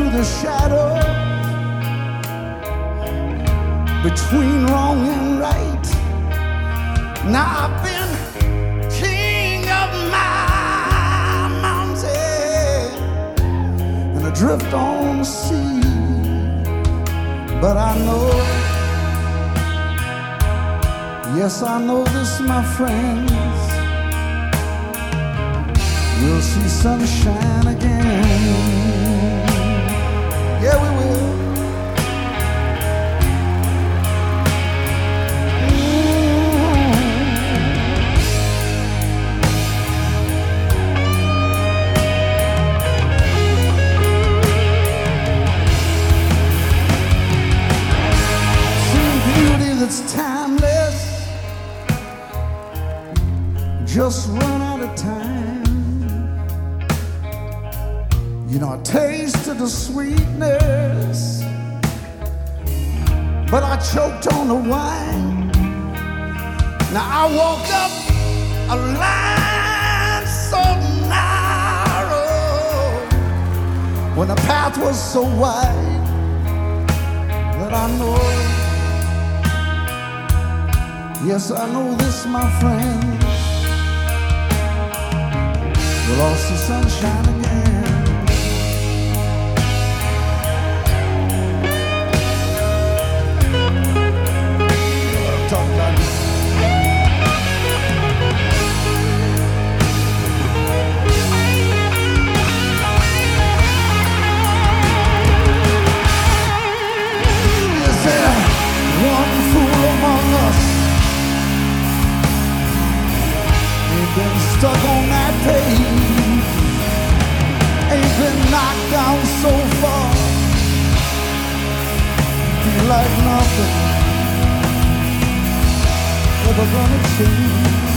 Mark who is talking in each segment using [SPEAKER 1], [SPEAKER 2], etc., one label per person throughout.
[SPEAKER 1] The
[SPEAKER 2] shadow between wrong and right. Now I've been king of my mountain and adrift on the sea, but I know, yes, I know this, my friends. We'll see sunshine again. Yeah, we will. See beauty that's timeless. Just sweetness, but I choked on the wine. Now I walked up a line so narrow when the path was so wide that I know. Yes, I know this, my friend. We'll all see sunshine again. Stuck on that page. Ain't been knocked down so far. Feel like nothing ever gonna change.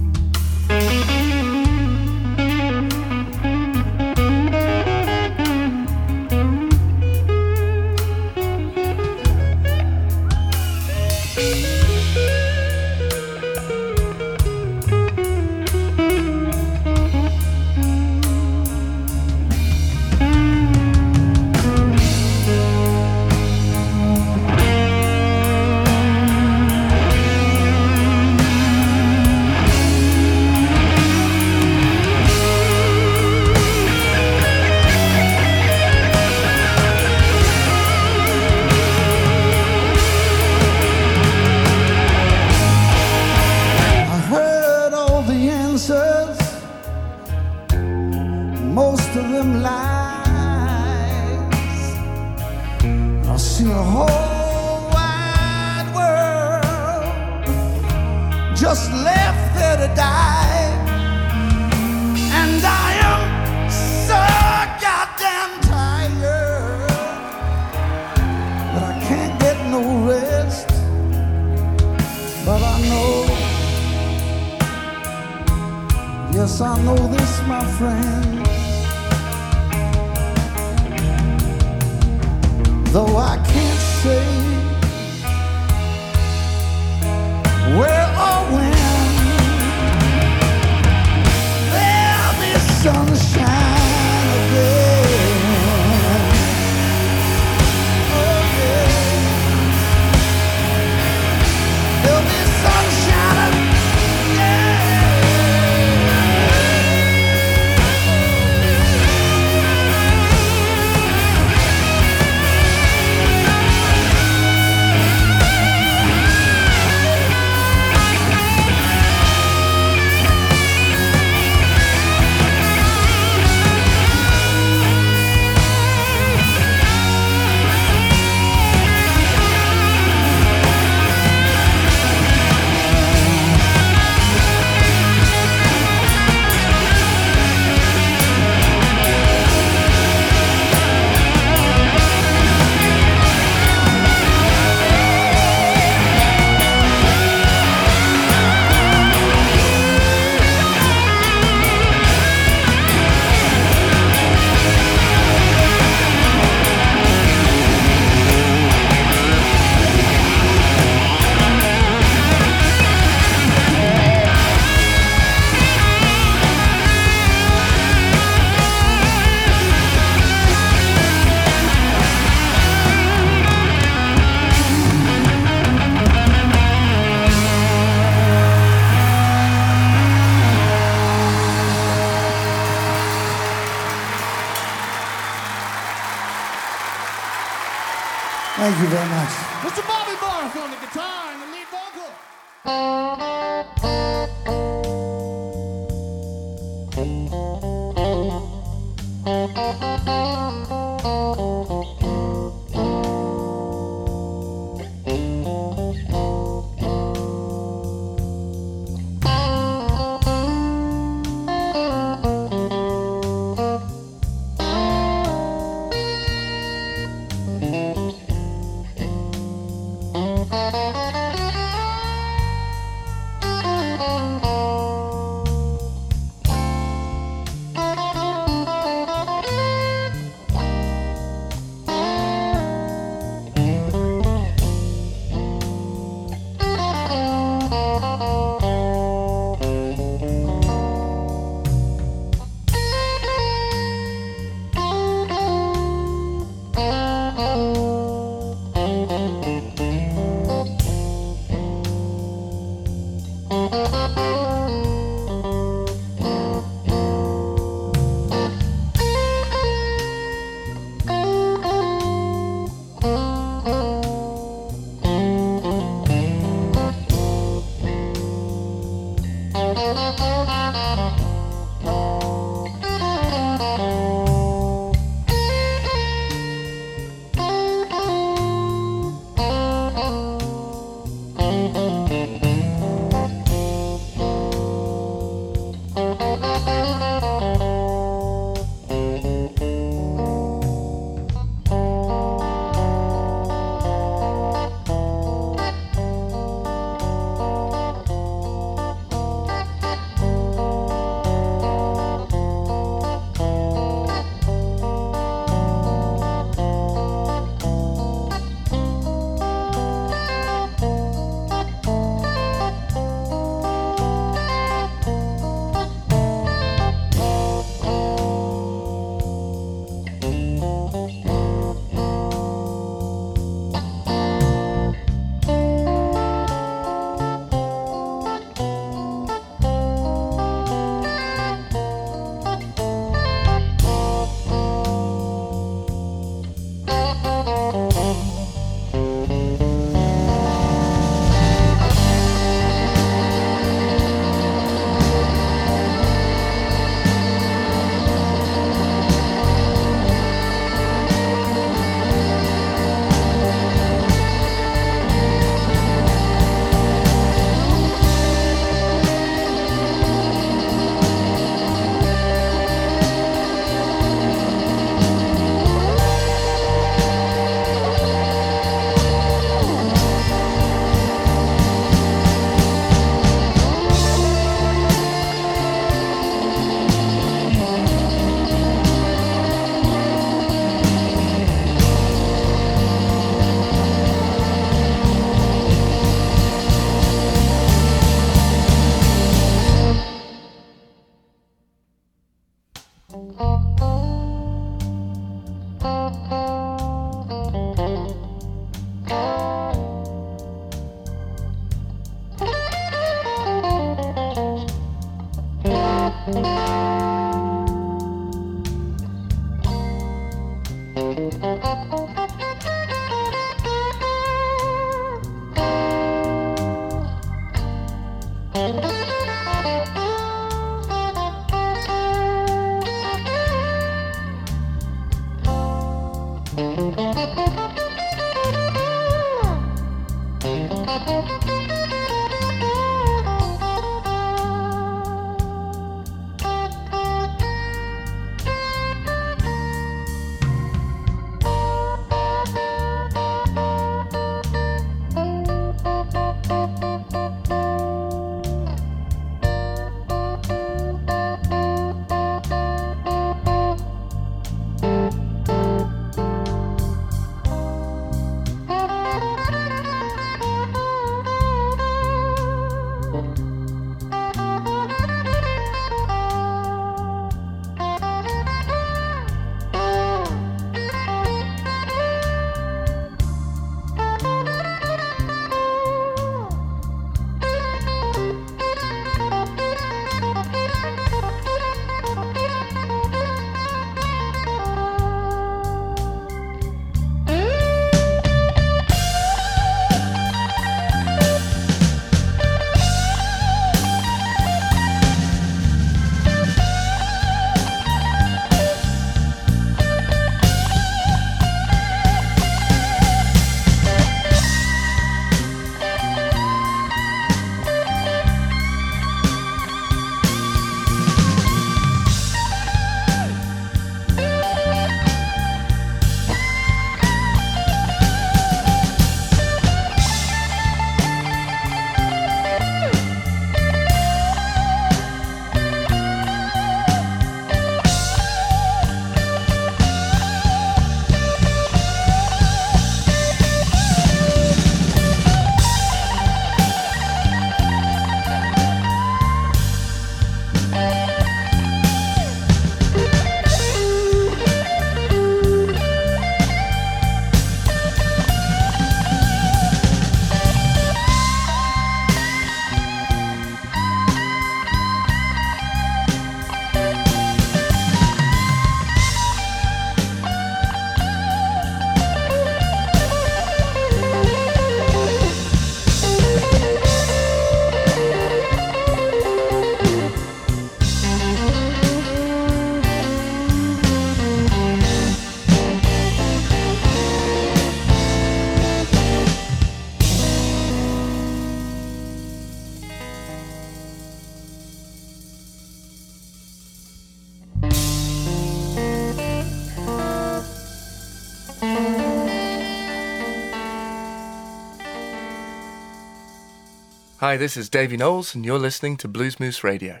[SPEAKER 3] Hi, this is Davey Knowles, and you're listening to Blues Moose Radio.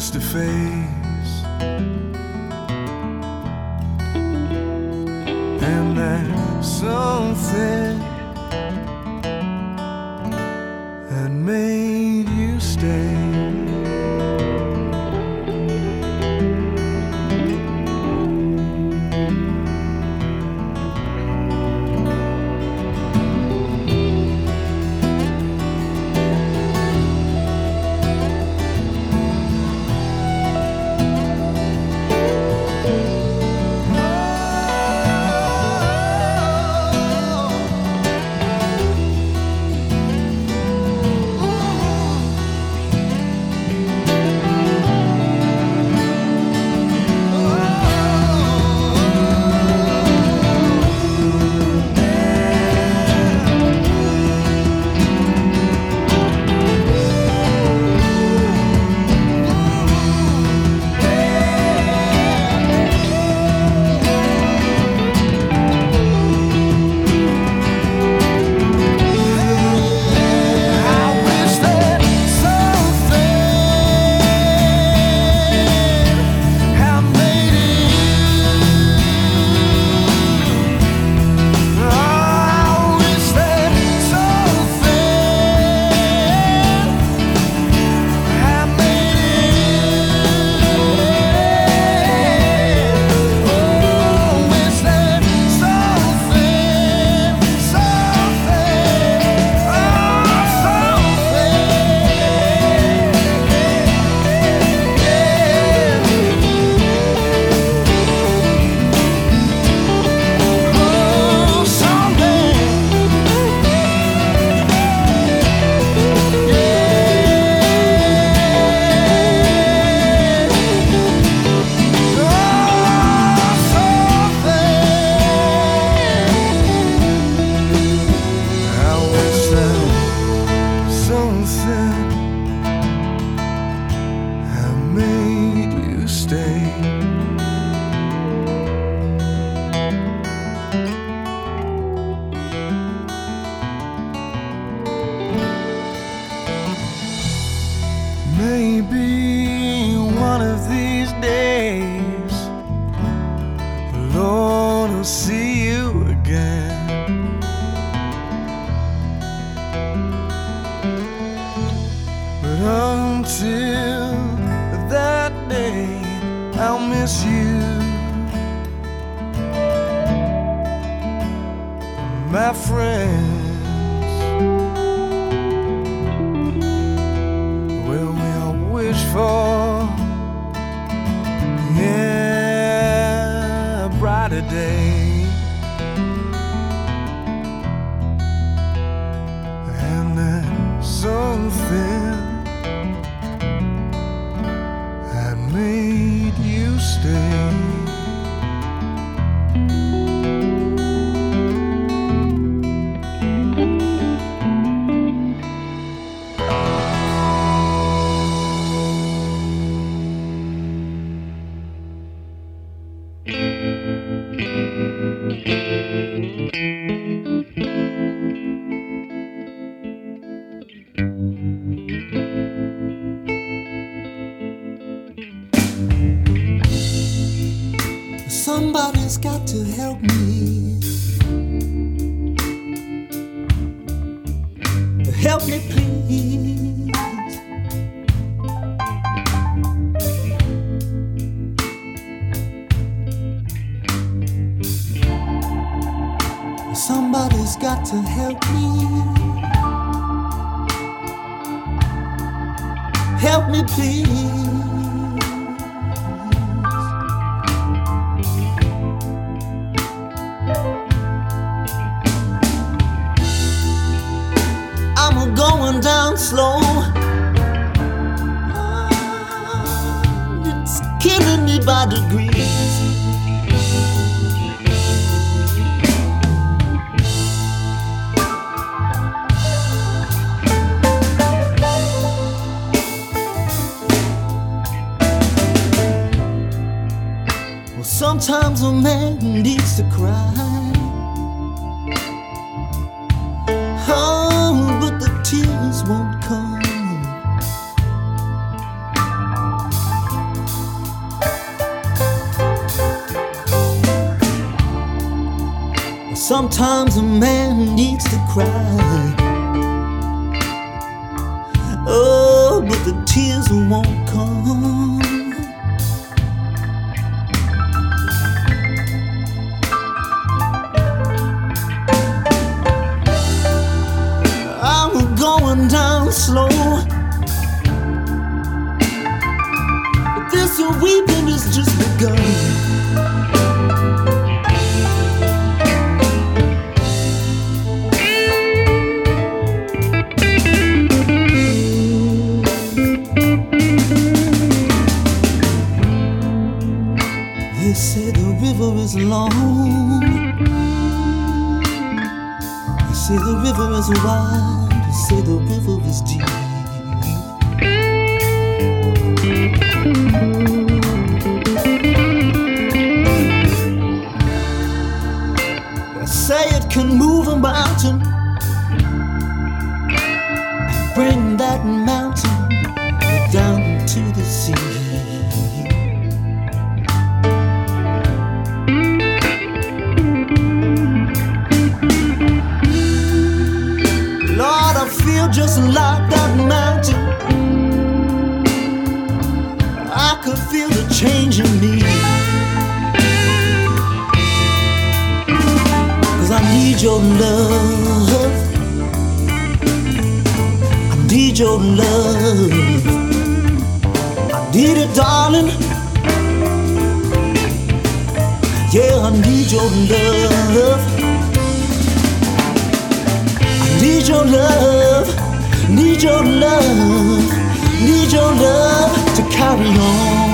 [SPEAKER 2] just to phase my friends. Well, we all wish for
[SPEAKER 4] yeah, brighter day? Sometimes a man needs to cry. Oh, but the tears won't come. Sometimes a man needs to cry. Feel change me. Cause I need your love. I need your love. I need it, darling. Yeah, I need your love. I Need your love, need your love, need your love to carry on.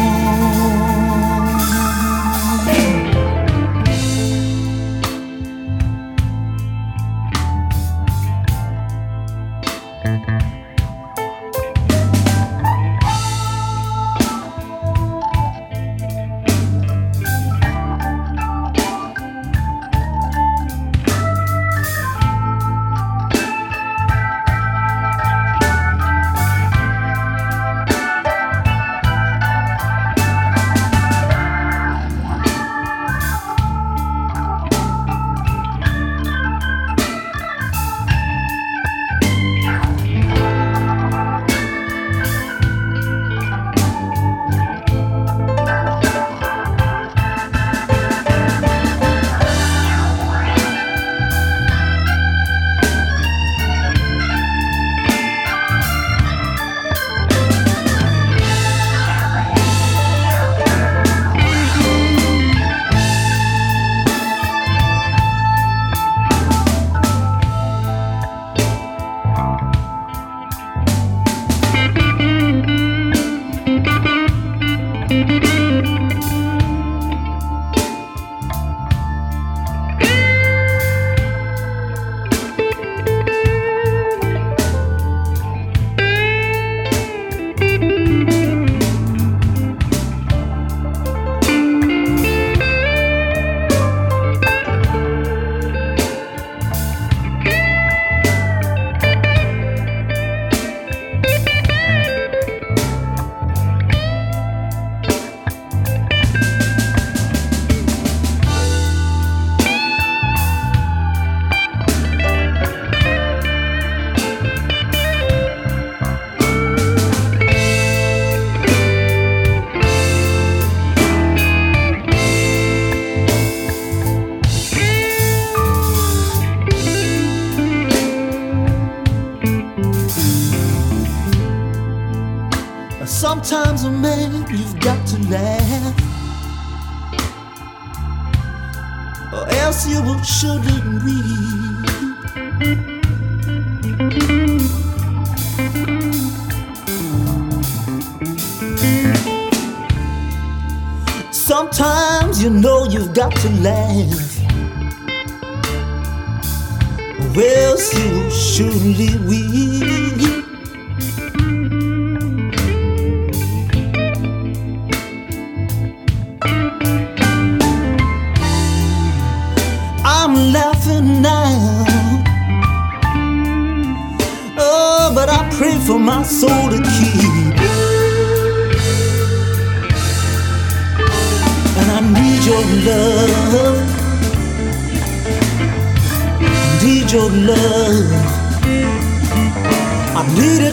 [SPEAKER 4] To laugh,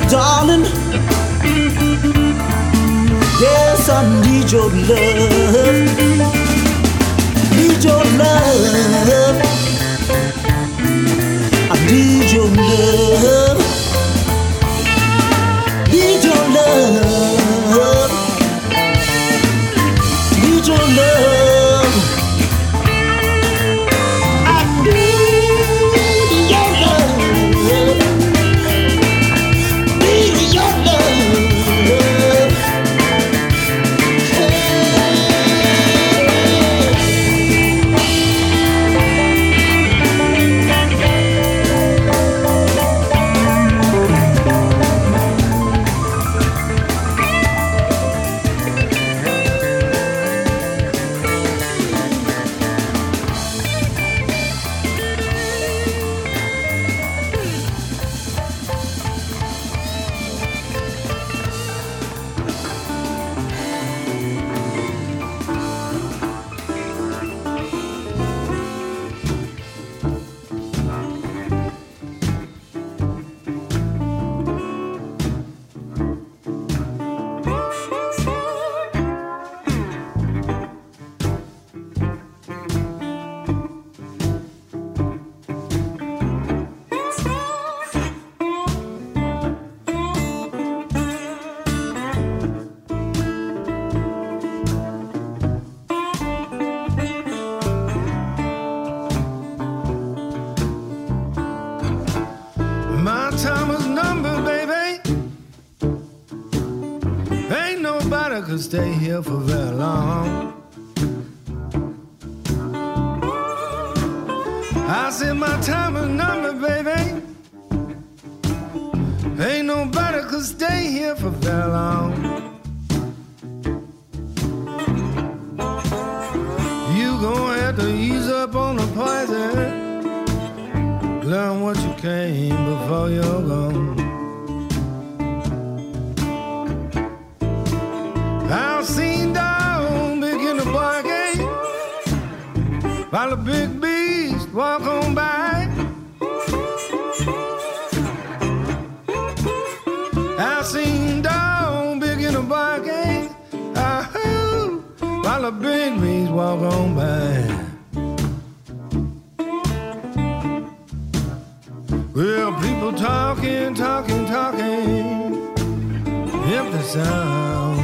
[SPEAKER 4] darling. Yes, I need your love need your love. I need your love. Need your love.
[SPEAKER 1] Stay here for very long. You gonna have to ease up on the poison. Learn what you came before you're gone. I've seen down begin to bargain while the big the big beast walk on by. Well, people talking, talking, talking. If the sound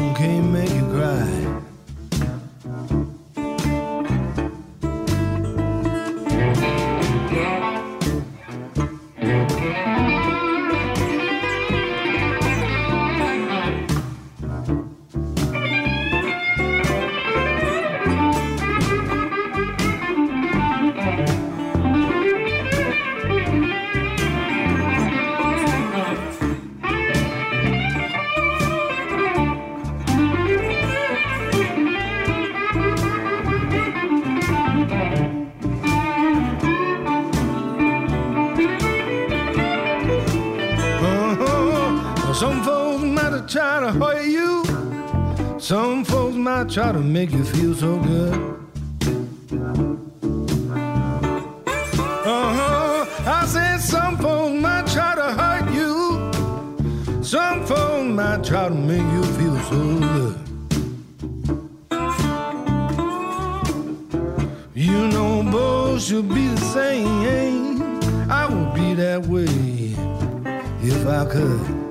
[SPEAKER 1] Some folks might try to make you feel so good. Uh-huh. I said some folks might try to hurt you. Some folks might try to make you feel so good. You know both should be the same. I would be that way if I could.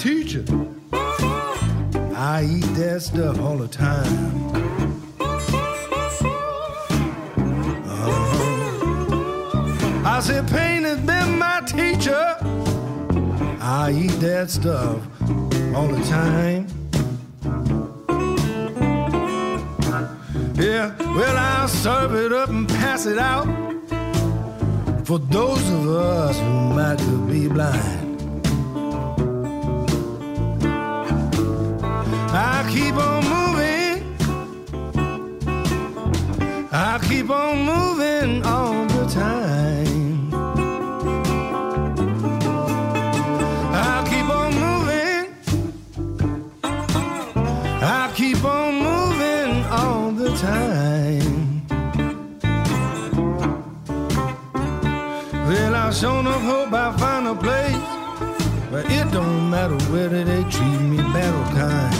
[SPEAKER 1] Teacher. I eat that stuff all the time. Uh-huh. I said, pain has been my teacher. I eat that stuff all the time. Yeah, well, I'll serve it up and pass it out for those of us who might be blind. I keep on moving. I keep on moving all the time. I keep on moving. I keep on moving all the time. Well, I sure enough hope I find a place. But it don't matter whether they treat me bad or kind.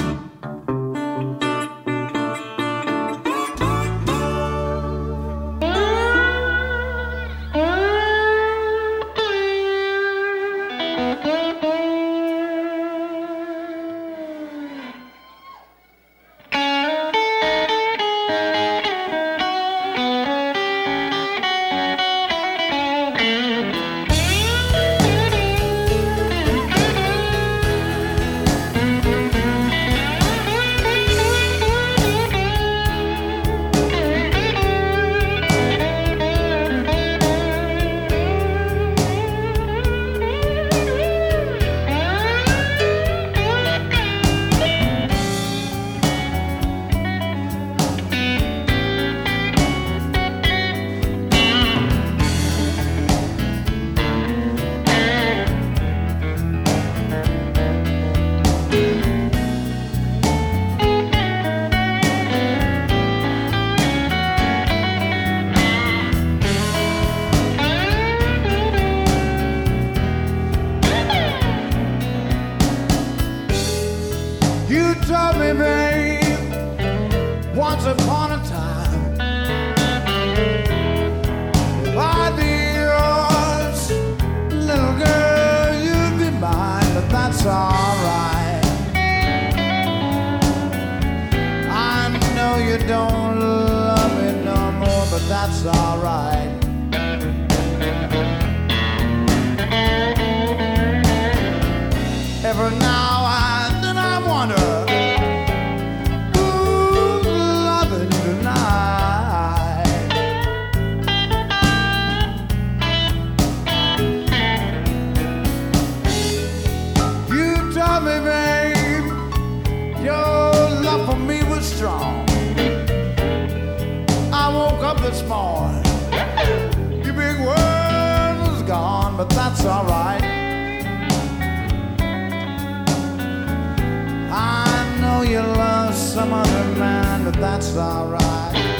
[SPEAKER 5] Some other man, but that's alright.